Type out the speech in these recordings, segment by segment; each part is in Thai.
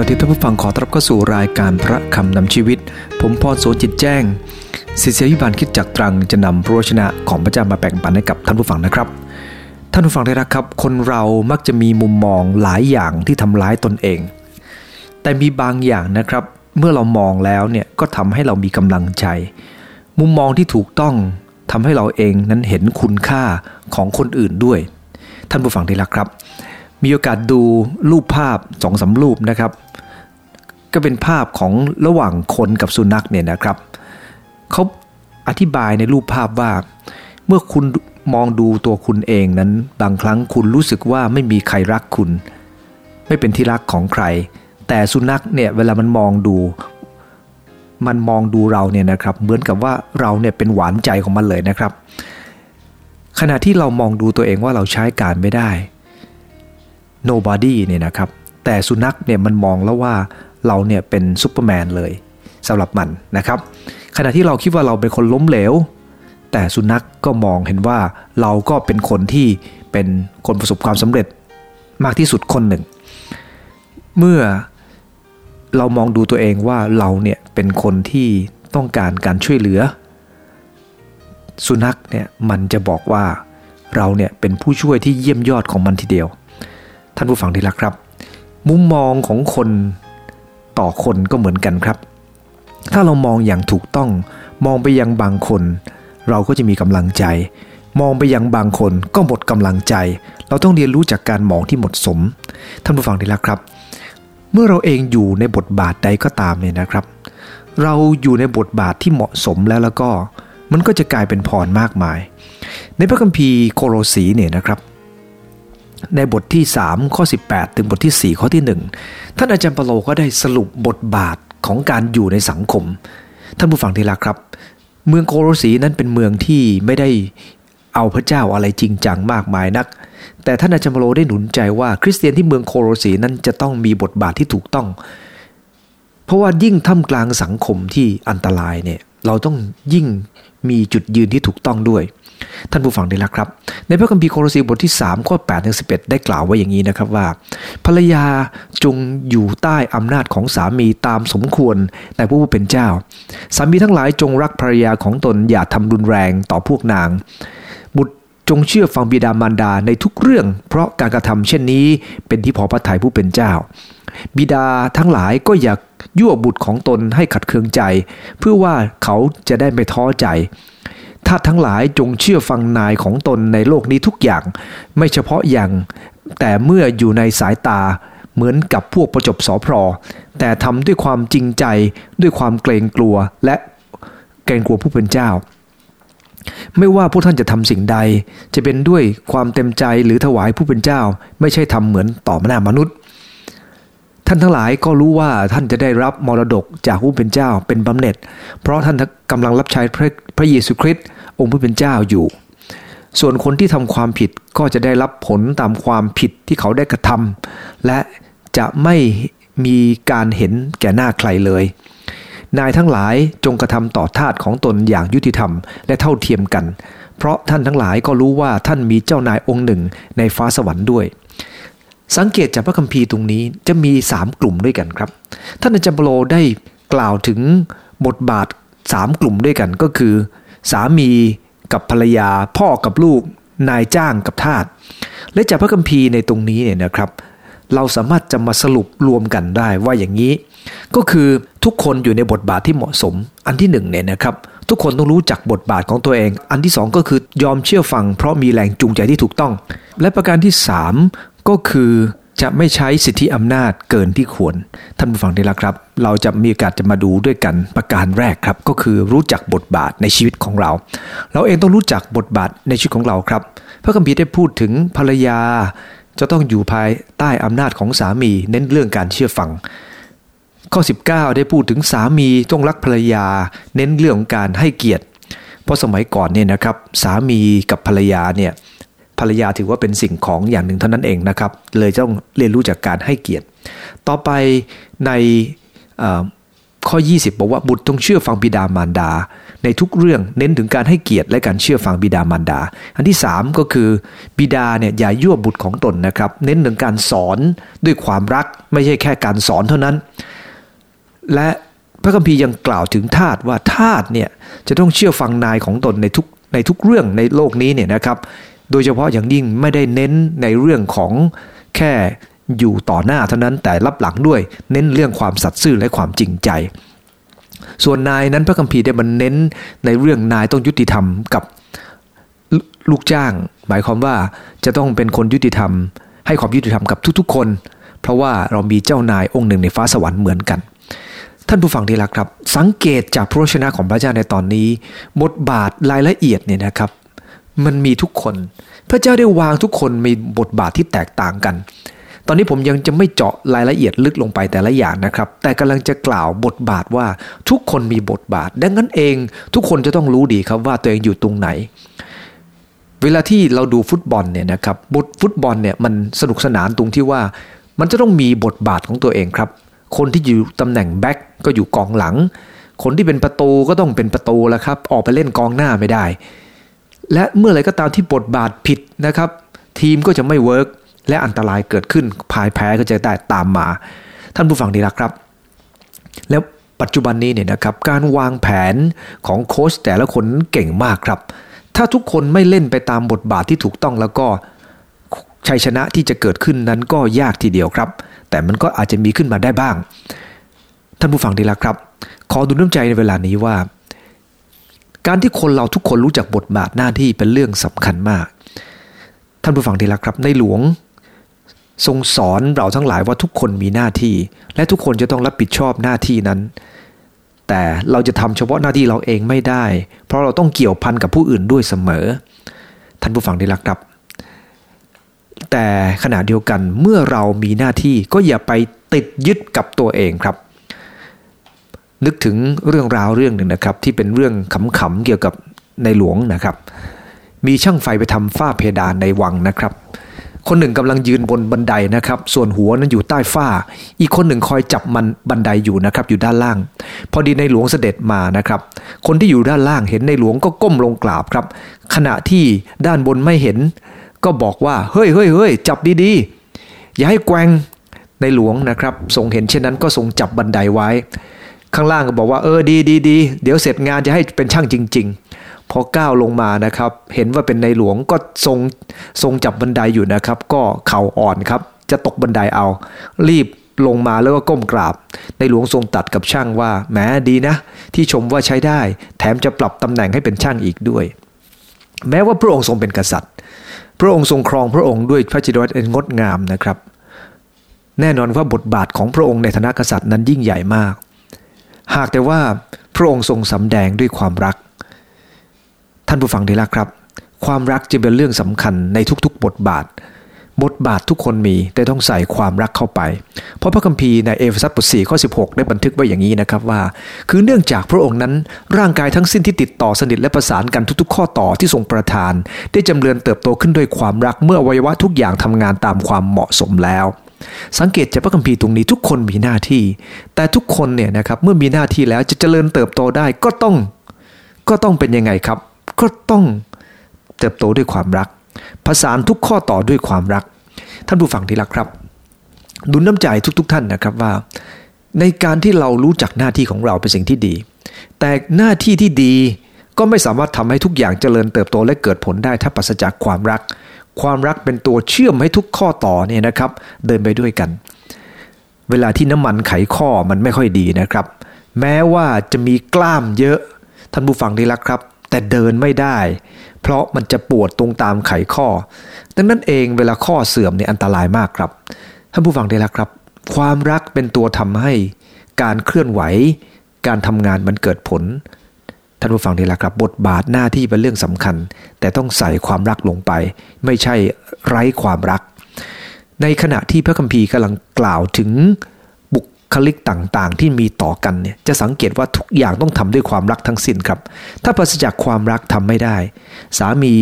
วัสดีท่านผู้ฟังขอต้อนรับเข้าสู่รายการพระคำนำชีวิต ผมพรโสจิตแจ้งศิษยาวิบาลคิดจากตรังจะนำพระวชนะของพระเจ้ามาแบ่งปันให้กับท่านผู้ฟังนะครับ ท่านผู้ฟังได้รักครับ คนเรามักจะมีมุมมองหลายอย่างที่ทำร้ายตนเอง แต่มีบางอย่างนะครับ เมื่อเรามองแล้วเนี่ยก็ทำให้เรามีกำลังใจ มุมมองที่ถูกต้องทำให้เราเองนั้นเห็นคุณค่าของคนอื่นด้วย ท่านผู้ฟังที่รักครับ มีโอกาสดูรูปภาพสองสารูปนะครับ ก็เป็นภาพของระหว่างคนกับสุนัขเนี่ยนะครับเขาอธิบายในรูปภาพว่า เมื่อคุณมองดูตัวคุณเองนั้น บางครั้งคุณรู้สึกว่าไม่มีใครรักคุณ ไม่เป็นที่รักของใคร แต่สุนัขเนี่ยเวลามันมองดู มันมองดูเราเนี่ยนะครับ เหมือนกับว่าเราเนี่ยเป็นหวานใจของมันเลยนะครับ ขณะที่เรามองดูตัวเองว่าเราใช้การไม่ได้ nobody เนี่ยนะครับ แต่สุนัขเนี่ยมันมองแล้วว่าเราเนี่ยเป็นซูเปอร์แมนเลยสำหรับมันนะครับ ขณะที่เราคิดว่าเราเป็นคนล้มเหลว แต่สุนัขกก็มองเห็นว่าเราก็เป็นคนที่เป็นคนประสบความสำเร็จมากที่สุดคนหนึ่ง เมื่อเรามองดูตัวเองว่าเราเนี่ยเป็นคนที่ต้องการการช่วยเหลือ สุนัขเนี่ยมันจะบอกว่าเราเนี่ยเป็นผู้ช่วยที่เยี่ยมยอดของมันทีเดียว ท่านผู้ฟังที่รักครับ มุมมองของคนต่อคนก็เหมือนกันครับ ถ้าเรามองอย่างถูกต้องมองไปยังบางคน เราก็จะมีกำลังใจ มองไปยังบางคนก็หมดกำลังใจ เราต้องเรียนรู้จากการมองที่เหมาะสม ท่านผู้ฟังที่รักครับ เมื่อเราเองอยู่ในบทบาทใดก็ตามเนี่ยนะครับ เราอยู่ในบทบาทที่เหมาะสมแล้วแล้วก็มันก็จะกลายเป็นพรมากมาย ในพระคัมภีร์โคโลสีเนี่ยนะครับ ในบทที่ 3 ข้อ 18 ถึงบทที่ 4 ข้อที่ 1 ท่านอาจารย์ปโลก็ได้สรุปบทบาทของการอยู่ในสังคม ท่านผู้ฟังที่รักครับ เมืองโคโลสีนั้นเป็นเมืองที่ไม่ได้เอาพระเจ้าอะไรจริงจังมากมายนัก แต่ท่านอาจารย์ปโลได้หนุนใจว่าคริสเตียนที่เมืองโคโลสีนั้นจะต้องมีบทบาทที่ถูกต้อง เพราะว่ายิ่งท่ามกลางสังคมที่อันตรายเนี่ย เราต้องยิ่งมีจุดยืนที่ถูกต้องด้วย ท่านผู้ฟังได้ละครับ ในพระคัมภีร์โครสีบทที่3ข้อ8ถึง11 ได้กล่าวไว้อย่างนี้นะครับว่า ภรรยาจงอยู่ใต้อำนาจของสามีตามสมควรในผู้เป็นเจ้า สามีทั้งหลายจงรักภรรยาของตนอย่าทำรุนแรงต่อพวกนาง จงเชื่อฟังบิดามารดาในทุกเรื่อง เพราะการกระทำเช่นนี้เป็นที่พอพระทัยผู้เป็นเจ้า บิดาทั้งหลายก็อยากยั่วบุตรของตนให้ขัดเคืองใจ เพื่อว่าเขาจะได้ไม่ท้อใจถ้าทั้งหลายจงเชื่อฟังนายของตนในโลกนี้ทุกอย่าง ไม่เฉพาะอย่าง แต่เมื่ออยู่ในสายตาเหมือนกับพวกประจบสอพรแต่ทำด้วยความจริงใจด้วยความเกรงกลัวและเกรงกลัวผู้เป็นเจ้า ไม่ว่าพวกท่านจะทำสิ่งใด จะเป็นด้วยความเต็มใจหรือถวายผู้เป็นเจ้า ไม่ใช่ทำเหมือนต่อหน้ามนุษย์ ท่านทั้งหลายก็รู้ว่าท่านจะได้รับมรดกจากผู้เป็นเจ้าเป็นบำเหน็จ เพราะท่านกำลังรับใช้พระพระเยซูคริสต์องค์ผู้เป็นเจ้าอยู่ ส่วนคนที่ทำความผิดก็จะได้รับผลตามความผิดที่เขาได้กระทำและจะไม่มีการเห็นแก่หน้าใครเลย นายทั้งหลายจงกระทำต่อทาสของตนอย่างยุติธรรมและเท่าเทียมกัน เพราะท่านทั้งหลายก็รู้ว่าท่านมีเจ้านายองค์หนึ่งในฟ้าสวรรค์ด้วย สังเกตจากพระคัมภีร์ตรงนี้จะมี 3 กลุ่มด้วยกันครับ ท่านอาจารย์โปโลได้กล่าวถึงบทบาท 3 กลุ่มด้วยกันก็คือ สามีกับภรรยา พ่อกับลูก นายจ้างกับทาสและจากพระคัมภีร์ในตรงนี้เนี่ยนะครับ เราสามารถจะมาสรุปรวมกันได้ว่าอย่างนี้ ก็คือ ทุกคนอยู่ในบทบาทที่เหมาะสม อันที่หนึ่งเนี่ยนะครับ ทุกคนต้องรู้จักบทบาทของตัวเอง อันที่สองก็คือยอมเชื่อฟัง เพราะมีแรงจูงใจที่ถูกต้อง และประการที่สามก็คือจะไม่ใช้สิทธิอำนาจเกินที่ควร ท่านผู้ฟังที่รักครับ เราจะมีโอกาสจะมาดูด้วยกันประการแรกครับ ก็คือรู้จักบทบาทในชีวิตของเรา เราเองต้องรู้จักบทบาทในชีวิตของเราครับ พระคัมภีร์ได้พูดถึงภรรยา จะต้องอยู่ภายใต้อำนาจของสามี เน้นเรื่องการเชื่อฟัง ข้อ 19 ได้พูดถึงสามีต้องรักภรรยา เน้นเรื่องของการให้เกียรติ เพราะสมัยก่อนเนี่ยนะครับสามีกับภรรยาเนี่ยภรรยาถือว่าเป็นสิ่งของอย่างหนึ่งเท่านั้นเองนะครับ เลยต้องเรียนรู้จากการให้เกียรติ ต่อไปในข้อ 20 บอกว่าบุตรต้องเชื่อฟังบิดามารดา ในทุกเรื่องเน้นถึงการให้เกียรติและการเชื่อฟังบิดามารดา อันที่ 3 ก็คือบิดาเนี่ยอย่ายั่วบุตรของตนนะครับ เน้นถึงการสอนด้วยความรักไม่ใช่แค่การสอนเท่านั้น และพระคัมภีร์ยังกล่าวถึงทาสว่าทาสเนี่ยจะต้องเชื่อฟังนายของตนในทุกในทุกเรื่องในโลกนี้เนี่ยนะครับ โดยเฉพาะอย่างยิ่งไม่ได้เน้นในเรื่องของแค่อยู่ต่อหน้าเท่านั้นแต่รับหลังด้วยเน้นเรื่องความสัตย์ซื่อและความจริงใจ ส่วนนายนั้นพระคัมภีร์ได้มันเน้นในเรื่องนายต้องยุติธรรมกับลูกจ้าง หมายความว่าจะต้องเป็นคนยุติธรรม ให้ความยุติธรรมกับทุกๆ คน เพราะว่าเรามีเจ้านายองค์หนึ่งในฟ้าสวรรค์เหมือนกัน ท่านผู้ฟังที่รักครับ สังเกตจากพระชนะของพระเจ้าในตอนนี้ บทบาทรายละเอียดเนี่ยนะครับ มันมีทุกคน พระเจ้าได้วางทุกคนมีบทบาทที่แตกต่างกัน ตอนนี้ผมยังจะไม่เจาะรายละเอียดลึกลงไปแต่ละอย่างนะครับ แต่กำลังจะกล่าวบทบาทว่าทุกคนมีบทบาท ดังนั้นเองทุกคนจะต้องรู้ดีครับว่าตัวเองอยู่ตรงไหนเวลาที่เราดูฟุตบอลเนี่ยนะครับบทฟุตบอลเนี่ยมันสนุกสนานตรงที่ว่า มันจะต้องมีบทบาทของตัวเองครับ คนที่อยู่ตำแหน่งแบ็กก็อยู่กองหลัง คนที่เป็นประตูก็ต้องเป็นประตูแล้วครับ ออกไปเล่นกองหน้าไม่ได้ และเมื่อไรก็ตามที่บทบาทผิดนะครับ ทีมก็จะไม่เวิร์กและอันตรายเกิดขึ้นพายแพ้ก็จะได้ตามมา ท่านผู้ฟังดีละครับ แล้วปัจจุบันนี้เนี่ยนะครับการวางแผนของโค้ชแต่ละคนเก่งมากครับ ถ้าทุกคนไม่เล่นไปตามบทบาทที่ถูกต้องแล้วก็ชัยชนะที่จะเกิดขึ้นนั้นก็ยากทีเดียวครับ แต่มันก็อาจจะมีขึ้นมาได้บ้าง ท่านผู้ฟังดีละครับ ขอดูน้ำใจในเวลานี้ว่า การที่คนเราทุกคนรู้จักบทบาทหน้าที่เป็นเรื่องสำคัญมาก ท่านผู้ฟังดีละครับ ในหลวงทรงสอนเราทั้งหลายว่าทุกคนมีหน้าที่ และทุกคนจะต้องรับผิดชอบหน้าที่นั้น แต่เราจะทำเฉพาะหน้าที่เราเองไม่ได้ เพราะเราต้องเกี่ยวพันกับผู้อื่นด้วยเสมอ ท่านผู้ฟังที่รักครับ แต่ขณะเดียวกันเมื่อเรามีหน้าที่ก็อย่าไปติดยึดกับตัวเองครับ นึกถึงเรื่องราวเรื่องหนึ่งนะครับ ที่เป็นเรื่องขำๆเกี่ยวกับในหลวงนะครับ มีช่างไฟไปทำฝ้าเพดานในวังนะครับ คนหนึ่งกำลังยืนบนบันไดนะครับ ส่วนหัวนั้นอยู่ใต้ฝ้า อีกคนหนึ่งคอยจับมันบันไดอยู่นะครับ อยู่ด้านล่าง พอดีในหลวงเสด็จมานะครับ คนที่อยู่ด้านล่างเห็นในหลวงก็ก้มลงกราบครับ ขณะที่ด้านบนไม่เห็น ก็บอกว่าเฮ้ยเฮ้ยเฮ้ยจับดีๆ อย่าให้แกวงในหลวงนะครับทรงเห็นเช่นนั้นก็ทรงจับบันไดไว้ ข้างล่างก็บอกว่าเออดีดีดีเดี๋ยวเสร็จงานจะให้เป็นช่างจริง ๆ พอก้าวลงมานะครับ เห็นว่าเป็นในหลวงก็ทรงทรงจับบันไดอยู่นะครับ ก็เข่าอ่อนครับ จะตกบันไดเอา รีบลงมาแล้วก็ก้มกราบ ในหลวงทรงตัดกับช่างว่าแหมดีนะ ที่ชมว่าใช้ได้ แถมจะปรับตำแหน่งให้เป็นช่างอีกด้วย แม้ว่าพระองค์ทรงเป็นกษัตริย์ พระองค์ทรงครองพระองค์ด้วยพระจิตวัตรงดงามนะครับ แน่นอนว่าบทบาทของพระองค์ในฐานะกษัตริย์นั้นยิ่งใหญ่มาก หากแต่ว่าพระองค์ทรงสำแดงด้วยความรัก ท่านผู้ฟังดีละครับ ความรักจะเป็นเรื่องสำคัญในทุกๆ บทบาท บทบาททุกคนมีแต่ต้องใส่ความรักเข้าไป เพราะพระคัมภีร์ในเอเฟซัสบท4ข้อ16 ได้บันทึกไว้อย่างนี้นะครับว่า คือเนื่องจากพระองค์นั้นร่างกายทั้งสิ้นที่ติดต่อสนิทและประสานกันทุกๆ ข้อต่อที่ทรงประทาน ได้จำเริญเติบโตขึ้นด้วยความรักเมื่ออวัยวะทุกอย่างทำงานตามความเหมาะสมแล้วสังเกตจากพระคัมภีร์ตรงนี้ทุกคนมีหน้าที่ แต่ทุกคนเนี่ยนะครับเมื่อมีหน้าที่แล้วจะเจริญเติบโตได้ก็ต้องก็ต้องเป็นยังไงครับ ก็ต้องเติบโตด้วยความรัก ผสานทุกข้อต่อด้วยความรัก ท่านผู้ฟังที่รักครับ ดุลน้ำใจทุกๆทท่านนะครับว่า ในการที่เรารู้จักหน้าที่ของเราเป็นสิ่งที่ดี แต่หน้าที่ที่ดีก็ไม่สามารถทำให้ทุกอย่างเจริญเติบโตและเกิดผลได้ถ้าปราศจากความรัก ความรักเป็นตัวเชื่อมให้ทุกข้อต่อเนี่ยนะครับเดินไปด้วยกัน เวลาที่น้ำมันไขข้อมันไม่ค่อยดีนะครับ แม้ว่าจะมีกล้ามเยอะท่านผู้ฟังที่รักครับ แต่เดินไม่ได้ เพราะมันจะปวดตรงตามไขข้อ ดังนั้นเองเวลาข้อเสื่อมเนี่ยอันตรายมากครับท่านผู้ฟังได้แล้วครับ ความรักเป็นตัวทำให้การเคลื่อนไหว การทำงานมันเกิดผลท่านผู้ฟังได้แล้วครับ บทบาทหน้าที่เป็นเรื่องสำคัญ แต่ต้องใส่ความรักลงไป ไม่ใช่ไร้ความรัก ในขณะที่พระคัมภีร์กำลังกล่าวถึง คลิกต่างๆ ที่มีต่อกันเนี่ยจะสังเกตว่าทุกอย่างต้องทำด้วยความรักทั้งสิ้นครับ ถ้าปราศจากความรักทำไม่ได้ สามี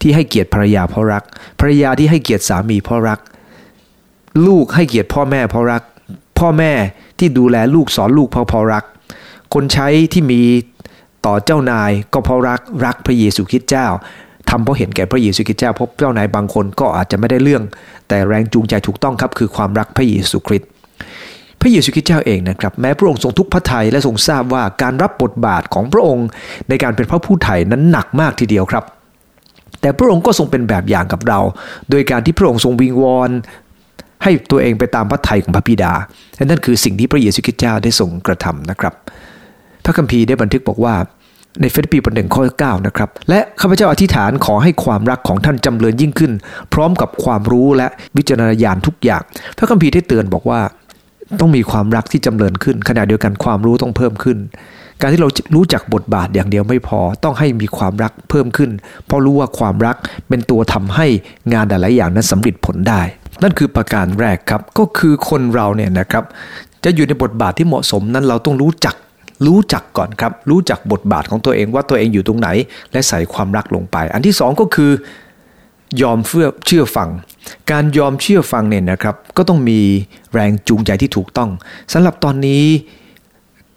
ที่ให้เกียรติภรรยาเพราะรัก ภรรยาที่ให้เกียรติสามีเพราะรัก ลูกให้เกียรติพ่อแม่เพราะรัก พ่อแม่ที่ดูแลลูกสอนลูกเพราะเพราะรัก คนใช้ที่มีต่อเจ้านายก็เพราะรักรักพระเยซูคริสต์เจ้าทำเพราะเห็นแก่พระเยซูคริสต์เจ้าเพราะเจ้านายบางคนก็อาจจะไม่ได้เรื่อง แต่แรงจูงใจถูกต้องครับคือความรักพระเยซูคริสต์ พระเยซูคริสต์เจ้าเองนะครับแม้พระองค์ทรงทุกพระทัยและทรงทราบว่าการรับบทบาทของพระองค์ ในการเป็นพระผู้ไถ่นั้นหนักมากทีเดียวครับ แต่พระองค์ก็ทรงเป็นแบบอย่างกับเรา โดยการที่พระองค์ทรงวิงวอนให้ตัวเองไปตามพระทัยของพระบิดาและนั่นคือสิ่งที่พระเยซูคริสต์เจ้าได้ทรงกระทำนะครับ พระคัมภีร์ได้บันทึกบอกว่าในเฟซปีบทหนึ่งข้อ9นะครับและข้าพเจ้าอธิษฐานขอให้ความรักของท่านจำเริญยิ่งขึ้น พร้อมกับความรู้และวิจารณญาณทุกอย่าง พระคัมภีร์ได้เตือนบอกว่า ต้องมีความรักที่จำเริญขึ้น ขณะเดียวกันความรู้ต้องเพิ่มขึ้น การที่เรารู้จักบทบาทอย่างเดียวไม่พอต้องให้มีความรักเพิ่มขึ้น เพราะรู้ว่าความรักเป็นตัวทำให้งานแต่ละอย่างนั้นสำเร็จผลได้ นั่นคือประการแรกครับก็คือคนเราเนี่ยนะครับจะอยู่ในบทบาทที่เหมาะสมนั้นเราต้องรู้จักรู้จักก่อนครับ รู้จักบทบาทของตัวเองว่าตัวเองอยู่ตรงไหน และใส่ความรักลงไป อันที่สองก็คือ ยอมเฟื่อเชื่อฟัง การยอมเชื่อฟังเนี่ยนะครับ ก็ต้องมีแรงจูงใจที่ถูกต้องสำหรับตอนนี้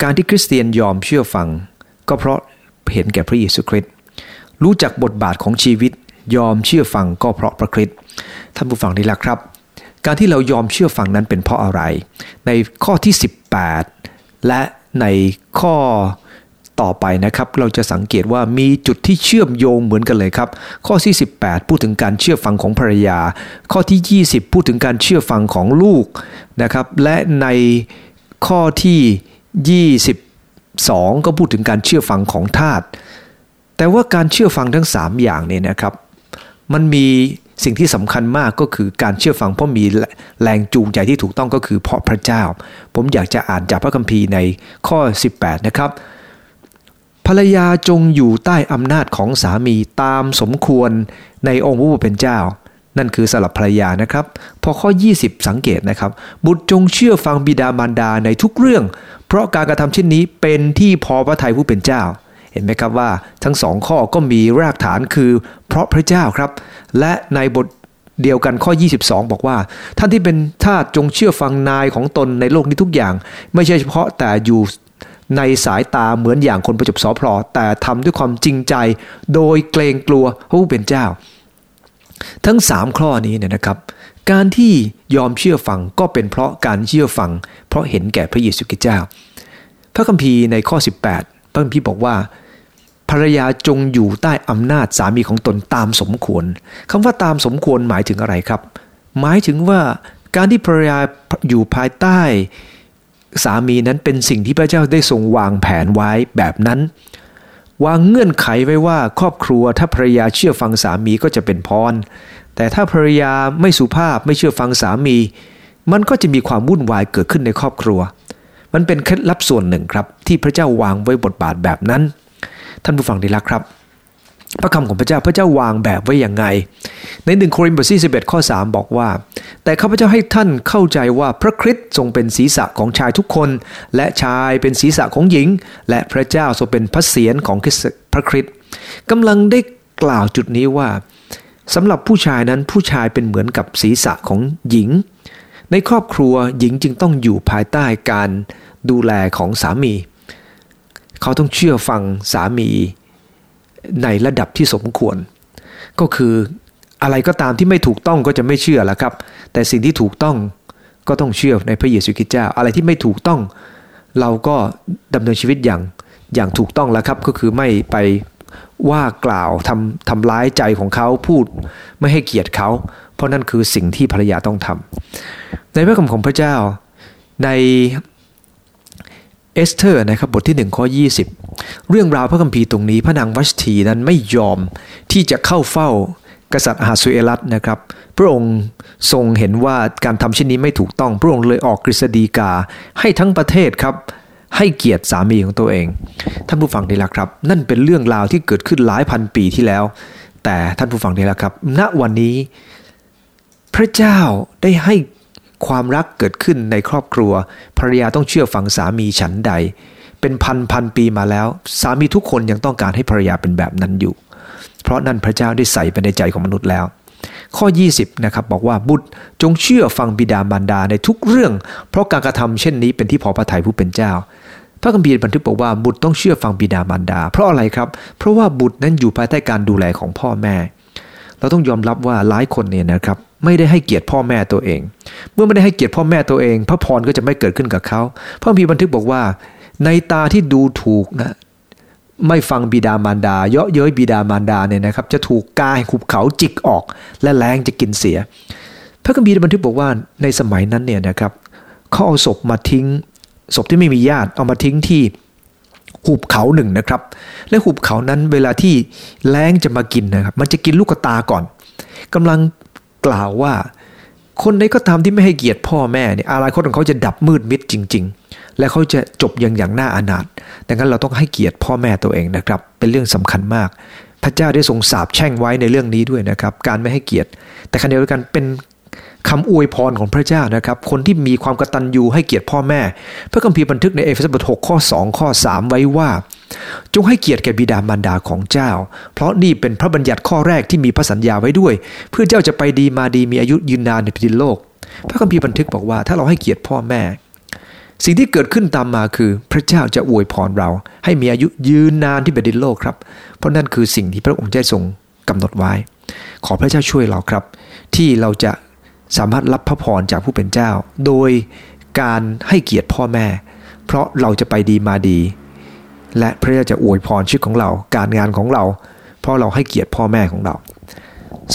การที่คริสเตียนยอมเชื่อฟัง ก็เพราะเห็นแก่พระเยซูคริสต์รู้จักบทบาทของชีวิต ยอมเชื่อฟังก็เพราะพระคริสต์ท่านผู้ฟังนี่แหละครับ การที่เรายอมเชื่อฟังนั้นเป็นเพราะอะไร ในข้อที่ 18 และในข้อ ต่อไปนะครับ เราจะสังเกตว่ามีจุดที่เชื่อมโยงเหมือนกันเลยครับ ข้อที่ 18 พูดถึงการเชื่อฟังของภรรยา ข้อที่ 20 พูดถึงการเชื่อฟังของลูกนะครับ และในข้อที่ 22 ก็พูดถึงการเชื่อฟังของทาสแต่ว่าการเชื่อฟังทั้ง 3 อย่างเนี่ยนะครับ มันมีสิ่งที่สำคัญมากก็คือการเชื่อฟังเพราะมีแรงจูงใจที่ถูกต้องก็คือเพราะพระเจ้า ผมอยากจะอ่านจากพระคัมภีร์ในข้อ 18 นะครับ ภรรยาจงอยู่ใต้อำนาจของสามีตามสมควรในองค์พระผู้เป็นเจ้า นั่นคือสำหรับภรรยานะครับ พอข้อ 20 สังเกตนะครับ บุตรจงเชื่อฟังบิดามารดาในทุกเรื่อง เพราะการกระทำเช่นนี้เป็นที่พอพระทัยผู้เป็นเจ้า เห็นไหมครับว่าทั้งสองข้อก็มีรากฐานคือ เพราะพระเจ้าครับ และในบทเดียวกันข้อ 22 บอกว่า ท่านที่เป็นทาสจงเชื่อฟังนายของตนในโลกนี้ทุกอย่าง ไม่ใช่เฉพาะแต่อยู่ ในสายตาเหมือนอย่างคนประจบสอพลอแต่ทำด้วยความจริงใจ โดยเกรงกลัวพระผู้เป็นเจ้า ทั้งสามข้อนี้เนี่ยนะครับ การที่ยอมเชื่อฟังก็เป็นเพราะการเชื่อฟัง เพราะเห็นแก่พระเยซูคริสต์เจ้า พระคัมภีร์ในข้อ 18 พระคัมภีร์บอกว่าภรรยาจงอยู่ใต้อำนาจสามีของตนตามสมควรคำว่าตามสมควรหมายถึงอะไรครับ หมายถึงว่าการที่ภรรยาอยู่ภายใต้ สามีนั้นเป็นสิ่งที่พระเจ้าได้ทรงวางแผนไว้แบบนั้น วางเงื่อนไขไว้ว่าครอบครัวถ้าภรรยาเชื่อฟังสามีก็จะเป็นพร แต่ถ้าภรรยาไม่สุภาพไม่เชื่อฟังสามี มันก็จะมีความวุ่นวายเกิดขึ้นในครอบครัว มันเป็นเคล็ดลับส่วนหนึ่งครับ ที่พระเจ้าวางไว้บทบาทแบบนั้น ท่านผู้ฟังดีละครับ พระคำของพระเจ้าพระเจ้าวางแบบไว้อย่างไง ในหนึ่งโครินธ์บทที่สิบเอ็ดข้อสามบอกว่า แต่ข้าพเจ้าให้ท่านเข้าใจว่าพระคริสต์ทรงเป็นศีรษะของชายทุกคน และชายเป็นศีรษะของหญิง และพระเจ้าทรงเป็นพระเศียรของพระคริสต์กำลังได้กล่าวจุดนี้ว่าสำหรับผู้ชายนั้นผู้ชายเป็นเหมือนกับศีรษะของหญิง ในครอบครัวหญิงจึงต้องอยู่ภายใต้การดูแลของสามี เขาต้องเชื่อฟังสามี ในระดับที่สมควร ก็คืออะไรก็ตามที่ไม่ถูกต้องก็จะไม่เชื่อล้วครับ แต่สิ่งที่ถูกต้องก็ต้องเชื่อในพระเยซูคริสต์เจ้า อะไรที่ไม่ถูกต้อง เราก็ดำเนินชีวิตอย่างอย่างถูกต้องแล้วครับ ก็คือไม่ไปว่ากล่าวทำทำร้ายใจของเขาพูดไม่ให้เกียรติเขา เพราะนั่นคือสิ่งที่ภรรยาต้องทำในพระคำของพระเจ้าใน เอสเธอร์นะครับบทที่1ข้อ20 เรื่องราวพระคัมภีร์ตรงนี้ พระนางวัชทีนั้นไม่ยอมที่จะเข้าเฝ้ากษัตริย์อาสุเอลัสนะครับ พระองค์ทรงเห็นว่าการทำเช่นนี้ไม่ถูกต้อง พระองค์เลยออกกฤษฎีกาให้ทั้งประเทศครับให้เกียรติสามีของตัวเอง ท่านผู้ฟังนี่แหละครับ นั่นเป็นเรื่องราวที่เกิดขึ้นหลายพันปีที่แล้ว แต่ท่านผู้ฟังนี่แหละครับ ณวันนี้ พระเจ้าได้ให้ ความรักเกิดขึ้นในครอบครัว ภรรยาต้องเชื่อฟังสามีฉันใด เป็นพันพันปีมาแล้ว สามีทุกคนยังต้องการให้ภรรยาเป็นแบบนั้นอยู่ เพราะนั่นพระเจ้าได้ใส่ไปในใจของมนุษย์แล้ว ข้อ 20นะครับบอกว่าบุตรจงเชื่อฟังบิดามารดาในทุกเรื่อง เพราะการกระทำเช่นนี้เป็นที่พอพระทัยผู้เป็นเจ้าพระคัมภีร์บันทึกบอกว่าบุตรต้องเชื่อฟังบิดามารดา เพราะอะไรครับ เพราะว่าบุตรนั้นอยู่ภายใต้การดูแลของพ่อแม่ เราต้องยอมรับว่าหลายคนเนี่ยนะครับ ไม่ได้ให้เกียรติพ่อแม่ตัวเอง เมื่อไม่ได้ให้เกียรติพ่อแม่ตัวเอง พระพรก็จะไม่เกิดขึ้นกับเขาพระคัมภีร์บันทึกบอกว่า ในตาที่ดูถูกนะไม่ฟังบิดามารดา เยาะเย้ยบิดามารดาเนี่ยนะครับ จะถูกกายขุบเขาจิกออก และแรงจะกินเสีย พระคัมภีร์บันทึกบอกว่าในสมัยนั้นเนี่ยนะครับเขาเอาศพมาทิ้ง ศพที่ไม่มีญาติเอามาทิ้งที่หุบเขาหนึ่งนะครับ และหุบเขานั้นเวลาที่แรงจะมากินนะครับ มันจะกินลูกตาก่อนกำลัง กล่าวว่า คนใดก็ตามที่ไม่ให้เกียรติพ่อแม่เนี่ยอะไรคนของเขาจะดับมืดมิดจริง ๆ และเขาจะจบอย่างอย่างน่าอนาถดังนั้นเราต้องให้เกียรติพ่อแม่ตัวเองนะครับ เป็นเรื่องสำคัญมาก พระเจ้าได้ทรงสาบแช่งไว้ในเรื่องนี้ด้วยนะครับ การไม่ให้เกียรติ แต่ขณะเดียวกันเป็นคำอวยพรของพระเจ้านะครับ คนที่มีความกตัญญูให้เกียรติพ่อแม่ พระคัมภีร์บันทึกในเอเฟซัสบท6ข้อ 2 ข้อ 3 ไว้ว่าจงให้เกียรติแก่บิดามารดาของเจ้า เพราะนี่เป็นพระบัญญัติข้อแรกที่มีพระสัญญาไว้ด้วย เพื่อเจ้าจะไปดีมาดีมีอายุยืนนานในแผ่นดินโลก พระคัมภีร์บันทึกบอกว่าถ้าเราให้เกียรติพ่อแม่ สิ่งที่เกิดขึ้นตามมาคือ พระเจ้าจะอวยพรเรา ให้มีอายุยืนนานที่แผ่นดินโลกครับ เพราะนั่นคือสิ่งที่พระองค์ได้ทรงกำหนดไว้ ขอพระเจ้าช่วยเราครับ ที่เราจะสามารถรับพระพรจากผู้เป็นเจ้า โดยการให้เกียรติพ่อแม่ เพราะเราจะไปดีมาดี และพระเจ้าจะอวยพรชีวิตของเรา การงานของเรา เพราะเราให้เกียรติพ่อแม่ของเรา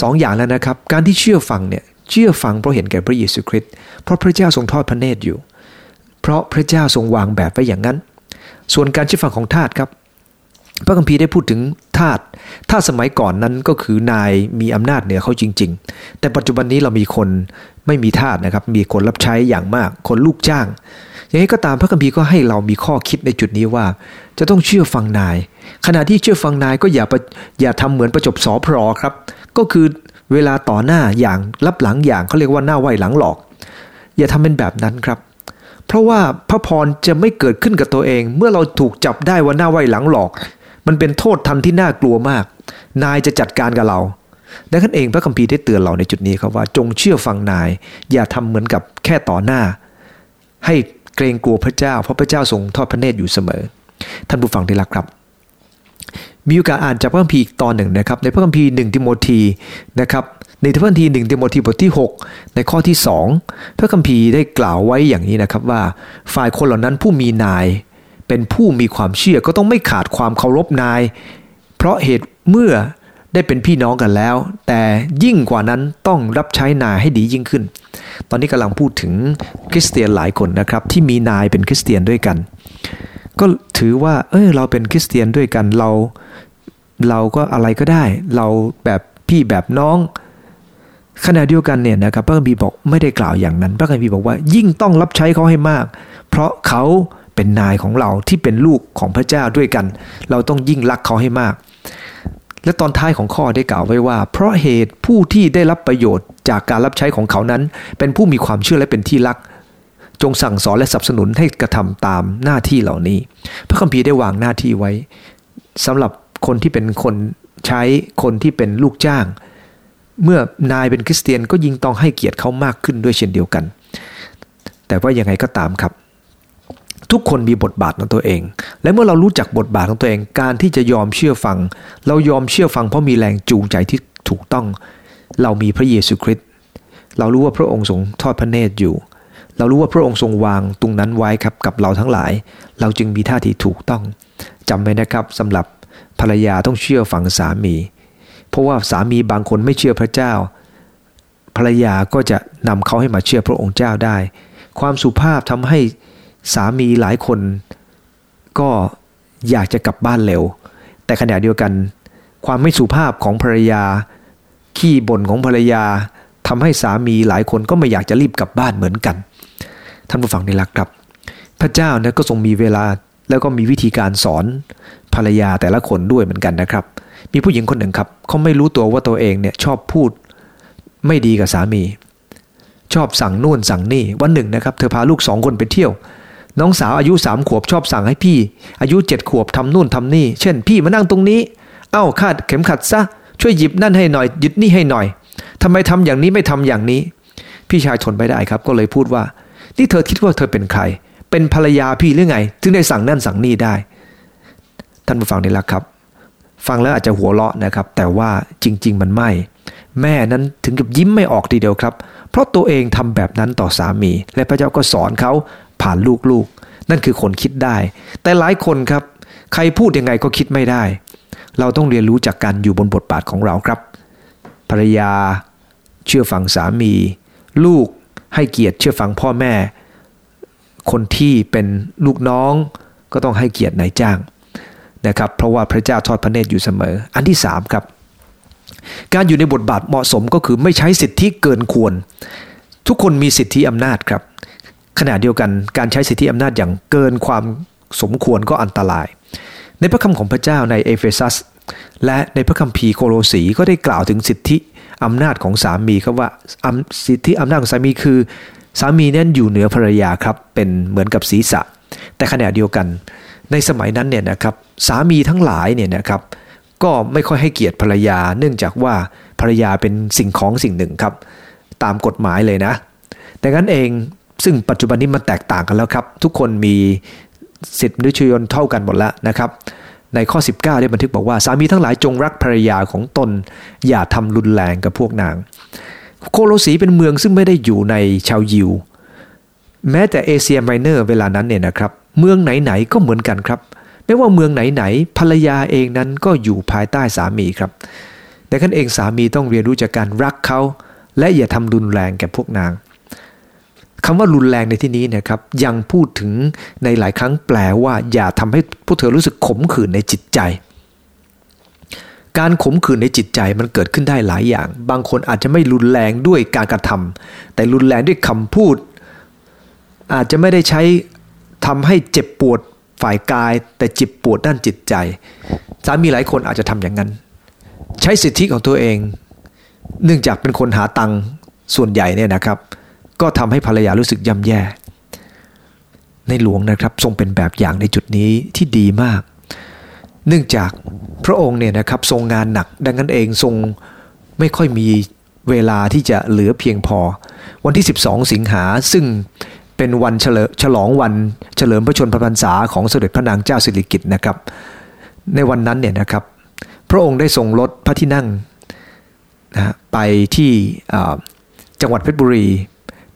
สองอย่างแล้วนะครับ การที่เชื่อฟังเนี่ยเชื่อฟังเพราะเห็นแก่พระเยซูคริสต์เพราะพระเจ้าทรงทอดพระเนตรอยู่ เพราะพระเจ้าทรงวางแบบไว้อย่างนั้น ส่วนการเชื่อฟังของทาสครับพระคัมภีร์ได้พูดถึงทาสทาสสมัยก่อนนั้นก็คือนายมีอำนาจเหนือเขาจริง ๆ แต่ปัจจุบันนี้เรามีคนไม่มีทาสนะครับ มีคนรับใช้อย่างมาก คนลูกจ้าง อย่างนี้ก็ตามพระคัมภีร์ก็ให้เรามีข้อคิดในจุดนี้ว่า จะต้องเชื่อฟังนาย ขณะที่เชื่อฟังนายก็อย่าอย่าทำเหมือนประจบสอพรอครับ ก็คือเวลาต่อหน้าอย่างรับหลังอย่างเขาเรียกว่าหน้าไหวหลังหลอก อย่าทำเป็นแบบนั้นครับ เพราะว่าพระพรจะไม่เกิดขึ้นกับตัวเอง เมื่อเราถูกจับได้ว่าหน้าไหวหลังหลอก มันเป็นโทษทันที่น่ากลัวมาก นายจะจัดการกับเราดังนั้นเองพระคัมภีร์ได้เตือนเราในจุดนี้ครับว่า จงเชื่อฟังนาย อย่าทำเหมือนกับแค่ต่อหน้า ให้ เกรงกลัวพระเจ้า เพราะพระเจ้าทรงทอดพระเนตรอยู่เสมอ ท่านผู้ฟังที่รักครับ มีโอกาสอ่านจากพระคัมภีร์อีกตอนหนึ่งนะครับ ในพระคัมภีร์หนึ่งติโมธีนะครับในพระคัมภีร์หนึ่งติโมธีบทที่ 6 ในข้อที่ 2 พระคัมภีร์ได้กล่าวไว้อย่างนี้นะครับว่าฝ่ายคนเหล่านั้นผู้มีนาย เป็นผู้มีความเชื่อก็ต้องไม่ขาดความเคารพนาย เพราะเหตุเมื่อได้เป็นพี่น้องกันแล้ว แต่ยิ่งกว่านั้นต้องรับใช้นายให้ดียิ่งขึ้น ตอนนี้กำลังพูดถึงคริสเตียนหลายคนนะครับที่มีนายเป็นคริสเตียนด้วยกัน ก็ถือว่าเออเราเป็นคริสเตียนด้วยกันเราเราก็อะไรก็ได้ เราแบบพี่แบบน้องขณะเดียวกันเนี่ยนะครับพระคัมภีร์บอกไม่ได้กล่าวอย่างนั้น พระคัมภีร์บอกว่ายิ่งต้องรับใช้เขาให้มาก เพราะเขาเป็นนายของเราที่เป็นลูกของพระเจ้าด้วยกัน เราต้องยิ่งรักเขาให้มาก และตอนท้ายของข้อได้กล่าวไว้ว่า เพราะเหตุผู้ที่ได้รับประโยชน์จากการรับใช้ของเขานั้น เป็นผู้มีความเชื่อและเป็นที่รัก จงสั่งสอนและสนับสนุนให้กระทำตามหน้าที่เหล่านี้ พระคัมภีร์ได้วางหน้าที่ไว้สำหรับคนที่เป็นคนใช้คนที่เป็นลูกจ้าง เมื่อนายเป็นคริสเตียนก็ยิ่งต้องให้เกียรติเขามากขึ้นด้วยเช่นเดียวกัน แต่ว่ายังไงก็ตามครับ ทุกคนมีบทบาทของตัวเอง และเมื่อเรารู้จักบทบาทของตัวเอง การที่จะยอมเชื่อฟัง เรายอมเชื่อฟังเพราะมีแรงจูงใจที่ถูกต้อง เรามีพระเยซูคริสต์ เรารู้ว่าพระองค์ทรงทอดพระเนตรอยู่ เรารู้ว่าพระองค์ทรงวางตรงนั้นไว้ครับกับเราทั้งหลาย เราจึงมีท่าทีถูกต้องจำไว้นะครับสำหรับภรรยาต้องเชื่อฟังสามี เพราะว่าสามีบางคนไม่เชื่อพระเจ้า ภรรยาก็จะนำเขาให้มาเชื่อพระองค์เจ้าได้ ความสุภาพทำให้ สามีหลายคนก็อยากจะกลับบ้านเร็ว แต่ขณะเดียวกัน ความไม่สุภาพของภรรยา ขี้บ่นของภรรยาทำให้สามีหลายคนก็ไม่อยากจะรีบกลับบ้านเหมือนกัน ท่านผู้ฟังนี่รักครับ พระเจ้าเนี่ยก็ทรงมีเวลาแล้วก็มีวิธีการสอนภรรยาแต่ละคนด้วยเหมือนกันนะครับ มีผู้หญิงคนหนึ่งครับเขาไม่รู้ตัวว่าตัวเองเนี่ยชอบพูดไม่ดีกับสามี ชอบสั่งนู่นสั่งนี่วันหนึ่งนะครับ เธอพาลูกสองคนไปเที่ยว น้องสาวอายุสามขวบชอบสั่งให้พี่ อายุเจ็ดขวบทำนู่นทำนี่ เช่น พี่มานั่งตรงนี้ เอ้าคาดเข็มขัดซะ ช่วยหยิบนั่นให้หน่อยหยิบนี่ให้หน่อยทำไมทำอย่างนี้ไม่ทำอย่างนี้ พี่ชายทนไม่ได้ครับ ก็เลยพูดว่า นี่เธอคิดว่าเธอเป็นใคร เป็นภรรยาพี่หรือไง ถึงได้สั่งนั่นสั่งนี่ได้ ท่านผู้ฟังนี่ละครับ ฟังแล้วอาจจะหัวเราะนะครับ แต่ว่าจริง ๆ มันไม่ แม่นั้นถึงกับยิ้มไม่ออกทีเดียวครับ เพราะตัวเองทำแบบนั้นต่อสามี และพระเจ้าก็สอนเขา ผ่านลูกๆ นั่นคือคนคิดได้ แต่หลายคนครับ ใครพูดยังไงก็คิดไม่ได้ เราต้องเรียนรู้จากการอยู่บนบทบาทของเราครับ ภรรยา เชื่อฟังสามี ลูกให้เกียรติเชื่อฟังพ่อแม่ คนที่เป็นลูกน้องก็ต้องให้เกียรตินายจ้างนะครับ เพราะว่าพระเจ้าทอดพระเนตรอยู่เสมอ อันที่3ครับการอยู่ในบทบาทเหมาะสมก็คือไม่ใช้สิทธิเกินควร ทุกคนมีสิทธิอำนาจครับ ขณะเดียวกันการใช้สิทธิอำนาจอย่างเกินความสมควรก็อันตราย ในพระคำของพระเจ้าในเอเฟซัส และในพระคัมภีร์โคโลสีก็ได้กล่าวถึงสิทธิอำนาจของสามีครับว่าสิทธิอำนาจของสามีคือ สามีนั้นอยู่เหนือภรรยาครับเป็นเหมือนกับศีรษะ แต่ขณะเดียวกัน ในสมัยนั้นเนี่ยนะครับสามีทั้งหลายเนี่ยนะครับก็ไม่ค่อยให้เกียรติภรรยา เนื่องจากว่าภรรยาเป็นสิ่งของสิ่งหนึ่งครับ ตามกฎหมายเลยนะแต่งั้นเอง ซึ่งปัจจุบันนี้มันแตกต่างกันแล้วครับ ทุกคนมีสิทธิมนุษยชนเท่ากันหมดแล้วนะครับ ในข้อ 19 ได้บันทึกบอกว่า สามีทั้งหลายจงรักภรรยาของตน อย่าทำรุนแรงกับพวกนาง โคโลสีเป็นเมืองซึ่งไม่ได้อยู่ในชาวยิว แม้แต่เอเชียไมเนอร์เวลานั้นเนี่ยนะครับ เมืองไหนๆก็เหมือนกันครับ ไม่ว่าเมืองไหนๆภรรยาเองนั้นก็อยู่ภายใต้สามีครับแต่ขั้นเองสามีต้องเรียนรู้จากการรักเขาและอย่าทำรุนแรงแก่พวกนาง คำว่ารุนแรงในที่นี้นะครับยังพูดถึงในหลายครั้งแปลว่า อย่าทำให้พวกเธอรู้สึกขมขื่นในจิตใจ การขมขื่นในจิตใจมันเกิดขึ้นได้หลายอย่าง บางคนอาจจะไม่รุนแรงด้วยการกระทำแต่รุนแรงด้วยคำพูด อาจจะไม่ได้ใช้ทำให้เจ็บปวดฝ่ายกาย แต่เจ็บปวดด้านจิตใจ สามีหลายคนอาจจะทำอย่างนั้น ใช้สิทธิของตัวเอง เนื่องจากเป็นคนหาตังค์ส่วนใหญ่เนี่ยนะครับ ก็ทำให้ภรรยารู้สึกย่ำแย่ ในหลวงนะครับทรงเป็นแบบอย่างในจุดนี้ที่ดีมาก เนื่องจากพระองค์เนี่ยนะครับทรงงานหนัก ดังนั้นเองทรงไม่ค่อยมีเวลาที่จะเหลือเพียงพอ วันที่ 12 สิงหาซึ่งเป็นวันเฉลองวันเฉลิมพระชนพระพรรษาของสมเด็จพระนางเจ้าสิริกิติ์นะครับ ในวันนั้นเนี่ยนะครับ พระองค์ได้ทรงรถพระที่นั่งนะไปที่จังหวัดเพชรบุรี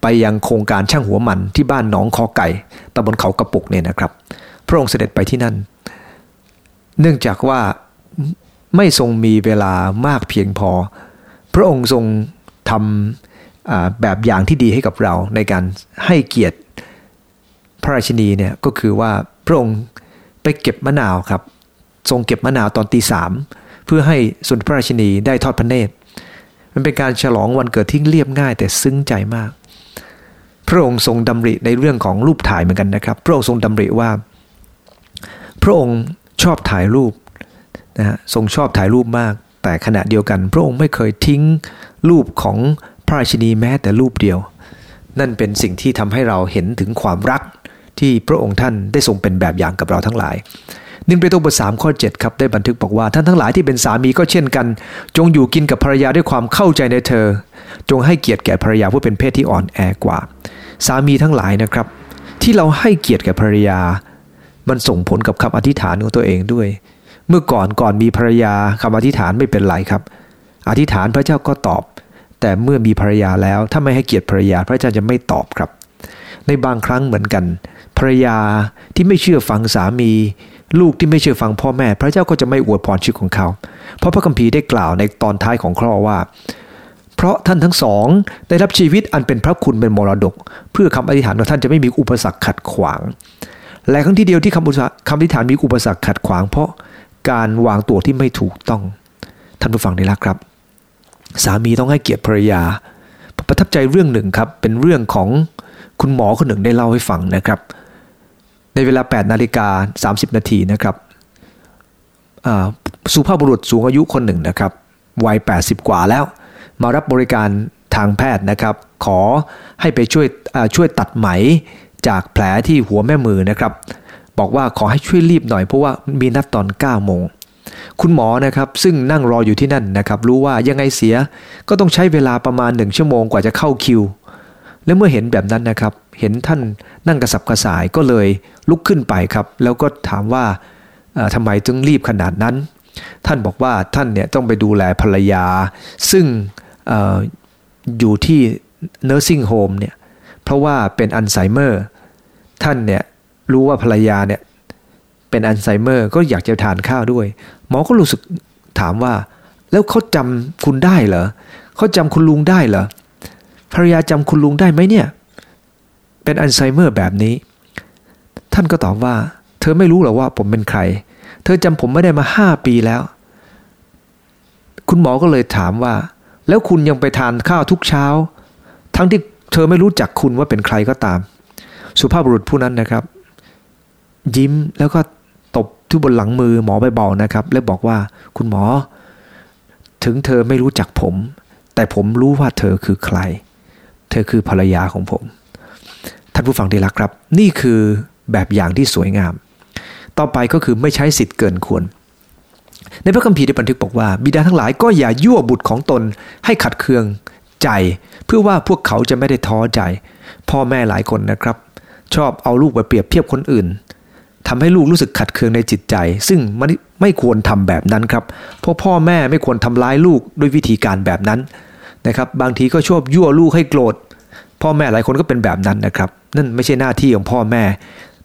ไปยังโครงการช่างหัวมันที่บ้านหนองคอไก่ตำบลเขากระปุกเนี่ยนะครับ พระองค์เสด็จไปที่นั่น เนื่องจากว่าไม่ทรงมีเวลามากเพียงพอ พระองค์ทรงทำแบบอย่างที่ดีให้กับเราในการให้เกียรติพระราชินีเนี่ยก็คือว่าพระองค์ไปเก็บมะนาวครับ ทรงเก็บมะนาวตอนตีสามเพื่อให้สุนทรพระราชินีได้ทอดพระเนตร มันเป็นการฉลองวันเกิดที่เรียบง่ายแต่ซึ้งใจมาก พระองค์ทรงดำริในเรื่องของรูปถ่ายเหมือนกันนะครับ พระองค์ทรงดำริว่า พระองค์ชอบถ่ายรูปนะฮะทรงชอบถ่ายรูปมาก แต่ขณะเดียวกัน พระองค์ไม่เคยทิ้งรูปของพระราชินีแม้แต่รูปเดียว นั่นเป็นสิ่งที่ทำให้เราเห็นถึงความรักที่พระองค์ท่านได้ทรงเป็นแบบอย่างกับเราทั้งหลายนึ่งเปโตรบทสามข้อ7ครับได้บันทึกบอกว่าท่านทั้งหลายที่เป็นสามีก็เช่นกัน จงอยู่กินกับภรรยาด้วยความเข้าใจในเธอ จงให้เกียรติแก่ภรรยาผู้เป็นเพศที่อ่อนแอกว่า สามีทั้งหลายนะครับ ที่เราให้เกียรติแก่ภรรยา มันส่งผลกับคำอธิษฐานของตัวเองด้วย เมื่อก่อนก่อนมีภรรยาคำอธิษฐานไม่เป็นไรครับ อธิษฐานพระเจ้าก็ตอบ แต่เมื่อมีภรรยาแล้วถ้าไม่ให้เกียรติภรรยาพระเจ้าจะไม่ตอบครับ ในบางครั้งเหมือนกัน ภรรยาที่ไม่เชื่อฟังสามี ลูกที่ไม่เชื่อฟังพ่อแม่ พระเจ้าก็จะไม่อวยพรชีวิตของเขา เพราะพระคัมภีร์ได้กล่าวในตอนท้ายของข้อว่า เพราะท่านทั้งสองได้รับชีวิตอันเป็นพระคุณเป็นมรดก เพื่อคำอธิษฐานของท่านจะไม่มีอุปสรรคขัดขวาง และครั้งที่เดียวที่คำคำอธิษฐานมีอุปสรรคขัดขวาง เพราะการวางตัวที่ไม่ถูกต้อง ท่านผู้ฟังได้ละครับ สามีต้องให้เกียรติภรรยาประทับใจเรื่องหนึ่งครับ เป็นเรื่องของคุณหมอคนหนึ่งได้เล่าให้ฟังนะครับ ในเวลา8นาฬิกา30 นาทีนะครับสุภาพบุรุษสูงอายุคนหนึ่งนะครับ วัย 80 กว่าแล้ว มารับบริการทางแพทย์นะครับ ขอให้ไปช่วยช่วยตัดไหมจากแผลที่หัวแม่มือนะครับ บอกว่าขอให้ช่วยรีบหน่อยเพราะว่ามีนัดตอน9โมงคุณหมอนะครับซึ่งนั่งรออยู่ที่นั่นนะครับ รู้ว่ายังไงเสียก็ต้องใช้เวลาประมาณหนึ่งชั่วโมงกว่าจะเข้าคิว แล้วเมื่อเห็นแบบนั้นนะครับ เห็นท่านนั่งกระสับกระส่ายก็เลยลุกขึ้นไปครับ แล้วก็ถามว่าทำไมจึงรีบขนาดนั้น ท่านบอกว่าท่านเนี่ยต้องไปดูแลภรรยา ซึ่ง อยู่ที่ nursing home เนี่ยเพราะว่าเป็นอัลไซเมอร์ท่านเนี่ยรู้ว่าภรรยาเนี่ยเป็นอัลไซเมอร์ก็อยากจะทานข้าวด้วย หมอก็รู้สึกถามว่า แล้วเขาจำคุณได้เหรอเขาจำคุณลุงได้เหรอภรรยาจำคุณลุงได้ไหมเนี่ยเป็นอัลไซเมอร์แบบนี้ ท่านก็ตอบว่า เธอไม่รู้หรอกว่าผมเป็นใคร เธอจำผมไม่ได้มาห้าปีแล้ว คุณหมอก็เลยถามว่า แล้วคุณยังไปทานข้าวทุกเช้า ทั้งที่เธอไม่รู้จักคุณว่าเป็นใครก็ตาม สุภาพบุรุษผู้นั้นนะครับ ยิ้มแล้วก็ตบที่บนหลังมือหมอเบาๆนะครับ แล้วบอกว่าคุณหมอ ถึงเธอไม่รู้จักผม แต่ผมรู้ว่าเธอคือใคร เธอคือภรรยาของผม ท่านผู้ฟังที่รักครับ นี่คือแบบอย่างที่สวยงาม ต่อไปก็คือไม่ใช้สิทธิ์เกินควร ในพระคัมภีร์ได้บันทึกบอกว่า บิดาทั้งหลายก็อย่ายั่วบุตรของตนให้ขัดเคืองใจ เพื่อว่าพวกเขาจะไม่ได้ท้อใจ พ่อแม่หลายคนนะครับ ชอบเอาลูกไปเปรียบเทียบคนอื่นทำให้ลูกรู้สึกขัดเคืองในจิตใจ ซึ่งมันไม่ควรทำแบบนั้นครับเพราะพ่อแม่ไม่ควรทำร้ายลูกด้วยวิธีการแบบนั้นนะครับ บางทีก็ชอบยั่วลูกให้โกรธพ่อแม่หลายคนก็เป็นแบบนั้นนะครับ นั่นไม่ใช่หน้าที่ของพ่อแม่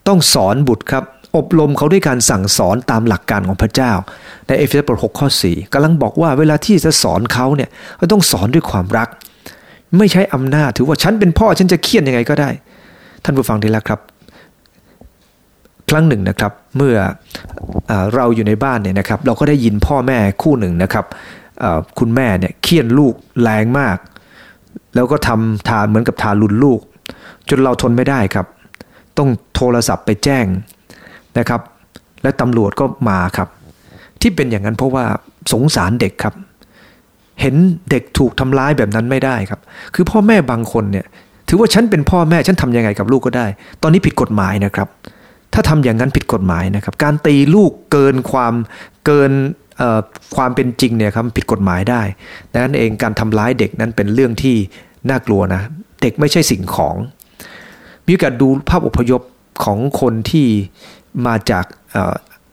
ต้องสอนบุตรครับ อบรมเขาด้วยการสั่งสอนตามหลักการของพระเจ้า ในเอเฟซัสบทหข้อ4กำลังบอกว่าเวลาที่จะสอนเขาเนี่ยก็ต้องสอนด้วยความรัก ไม่ใช้อำนาจถือว่าฉันเป็นพ่อฉันจะเคียนยังไงก็ได้ ท่านผู้ฟังดีล้วครับ ครั้งหนึ่งนะครับ เมื่ออเราอยู่ในบ้านเนี่ยนะครับ เราก็ได้ยินพ่อแม่คู่หนึ่งนะครับคุณแม่เนี่ยเคี่ยนลูกแรงมาก แล้วก็ทำทาเหมือนกับทารุนลูก จนเราทนไม่ได้ครับ ต้องโทรศัพท์ไปแจ้ง นะครับ และตำรวจก็มาครับ ที่เป็นอย่างนั้นเพราะว่าสงสารเด็กครับ เห็นเด็กถูกทำร้ายแบบนั้นไม่ได้ครับ คือพ่อแม่บางคนเนี่ย ถือว่าฉันเป็นพ่อแม่ฉันทำยังไงกับลูกก็ได้ ตอนนี้ผิดกฎหมายนะครับ ถ้าทำอย่างนั้นผิดกฎหมายนะครับ การตีลูกเกินความเกินความเป็นจริงเนี่ยครับผิดกฎหมายได้ดังนั้นเองการทำร้ายเด็กนั้นเป็นเรื่องที่น่ากลัวนะ เด็กไม่ใช่สิ่งของ มีโอกาสดูภาพอพยพของคนที่ มาจาก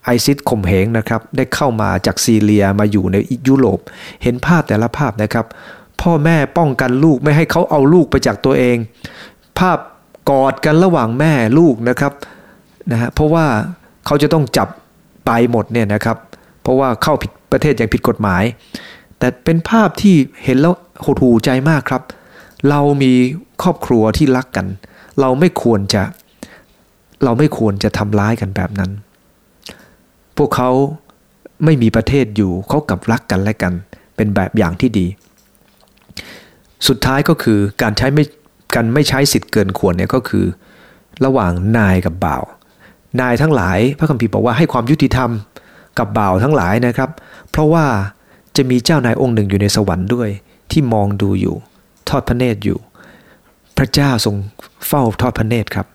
ไอซิสข่มเหงนะครับ ได้เข้ามาจากซีเรียมาอยู่ในยุโรป เห็นภาพแต่ละภาพนะครับ พ่อแม่ป้องกันลูกไม่ให้เขาเอาลูกไปจากตัวเอง ภาพกอดกันระหว่างแม่ลูกนะครับนะฮะเพราะว่าเขาจะต้องจับไปหมดเนี่ยนะครับ เพราะว่าเข้าผิดประเทศอย่างผิดกฎหมาย แต่เป็นภาพที่เห็นแล้วหดหูใจมากครับ เรามีครอบครัวที่รักกัน เราไม่ควรจะ เราไม่ควรจะทำร้ายกันแบบนั้น พวกเขาไม่มีประเทศอยู่เขากับรักกันและกัน เป็นแบบอย่างที่ดี สุดท้ายก็คือการใช้ไม่การไม่ใช้สิทธิ์เกินควรเนี่ยก็คือ ระหว่างนายกับบ่าว นายทั้งหลายพระคัมภีร์บอกว่าให้ความยุติธรรมกับบ่าวทั้งหลายนะครับ เพราะว่าจะมีเจ้านายองค์หนึ่งอยู่ในสวรรค์ด้วย ที่มองดูอยู่ ทอดพระเนตรอยู่ พระเจ้าทรงเฝ้าทอดพระเนตรครับ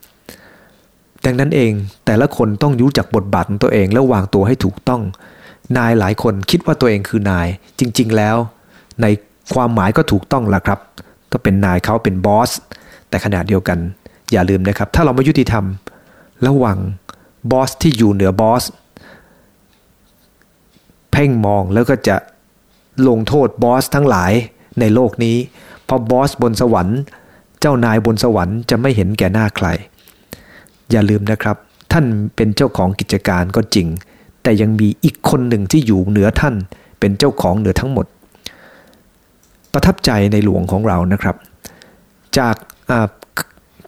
ดังนั้นเองแต่ละคนต้องรู้จักบทบาทของตัวเองแล้ววางตัวให้ถูกต้อง นายหลายคนคิดว่าตัวเองคือนาย จริง ๆ แล้ว ในความหมายก็ถูกต้องละครับ ก็เป็นนายเขาเป็นบอสแต่ขณะเดียวกัน อย่าลืมนะครับ ถ้าเราไม่ยุติธรรม ระวังบอสที่อยู่เหนือบอสเพ่งมองแล้วก็จะลงโทษบอสทั้งหลายในโลกนี้ เพราะบอสบนสวรรค์ เจ้านายบนสวรรค์จะไม่เห็นแก่หน้าใคร อย่าลืมนะครับ ท่านเป็นเจ้าของกิจการก็จริง แต่ยังมีอีกคนหนึ่งที่อยู่เหนือท่าน เป็นเจ้าของเหนือทั้งหมด ประทับใจในหลวงของเรานะครับ จาก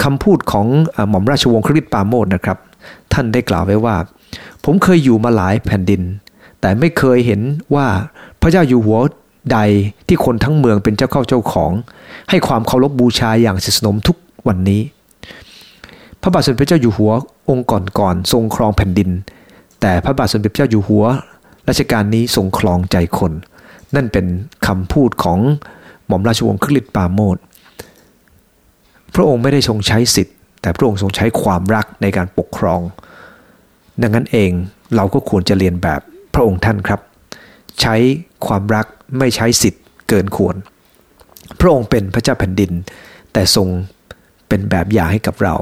คำพูดของหม่อมราชวงศ์คริสปาโมดนะครับ ท่านได้กล่าวไว้ว่า ผมเคยอยู่มาหลายแผ่นดิน แต่ไม่เคยเห็นว่าพระเจ้าอยู่หัวใดที่คนทั้งเมืองเป็นเจ้าเข้าเจ้าของ ให้ความเคารพบบูชาอย่างสนมทุกวันนี้ พระบาทสมเด็จพระเจ้าอยู่หัวองค์ก่อนๆทรงครองแผ่นดิน แต่พระบาทสมเด็จพระเจ้าอยู่หัวรัชกาลนี้ทรงครองใจคน นั่นเป็นคำพูดของหม่อมราชวงศ์คลิตปาโมดพระองค์ไม่ได้ทรงใช้สิทธิ์ แต่พระองค์ทรงใช้ความรักในการปกครอง ดังนั้นเองเราก็ควรจะเรียนแบบพระองค์ท่านครับ ใช้ความรักไม่ใช้สิทธิ์เกินควร พระองค์เป็นพระเจ้าแผ่นดิน แต่ทรงเป็นแบบอย่างให้กับเรา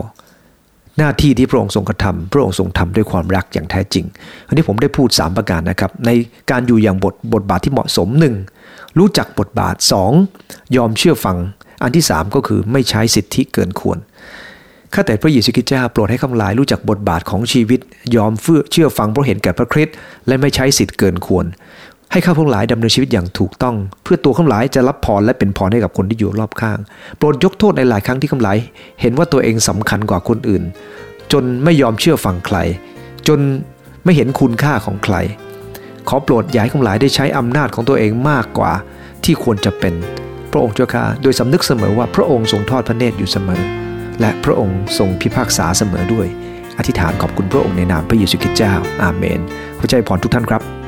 หน้าที่ที่พระองค์ทรงกระทำพระองค์ทรงทำด้วยความรักอย่างแท้จริง อันนี้ผมได้พูด 3 ประการนะครับ ในการอยู่อย่างบทบทบาทที่เหมาะสม 1. รู้จักบทบาท 2. ยอมเชื่อฟัง อันที่ 3 ก็คือไม่ใช้สิทธิเกินควรข้าแต่พระเยซูคริสต์เจ้าโปรดให้ข้าหลายรู้จักบทบาทของชีวิต ยอมเฟื่อเชื่อฟังเพราะเห็นแก่พระคริสต์และไม่ใช้สิทธิเกินควร ให้ข้าพงหลายดำเนินชีวิตอย่างถูกต้อง เพื่อตัวข้าหลายจะรับพรและเป็นพรให้กับคนที่อยู่รอบข้าง โปรดยกโทษในหลายครั้งที่ข้าหลาย เห็นว่าตัวเองสำคัญกว่าคนอื่น จนไม่ยอมเชื่อฟังใคร จนไม่เห็นคุณค่าของใคร ขอโปรดย้ายข้าหลายได้ใช้อำนาจของตัวเองมากกว่าที่ควรจะเป็น พระองค์เจ้าค่ะโดยสำนึกเสมอว่าพระองค์ทรงทอดพระเนตรอยู่เสมอ และพระองค์ทรงพิพากษาเสมอด้วย อธิษฐานขอบคุณพระองค์ในนามพระเยซูคริสต์เจ้า อาเมน พระเจ้าพรทุกท่านครับ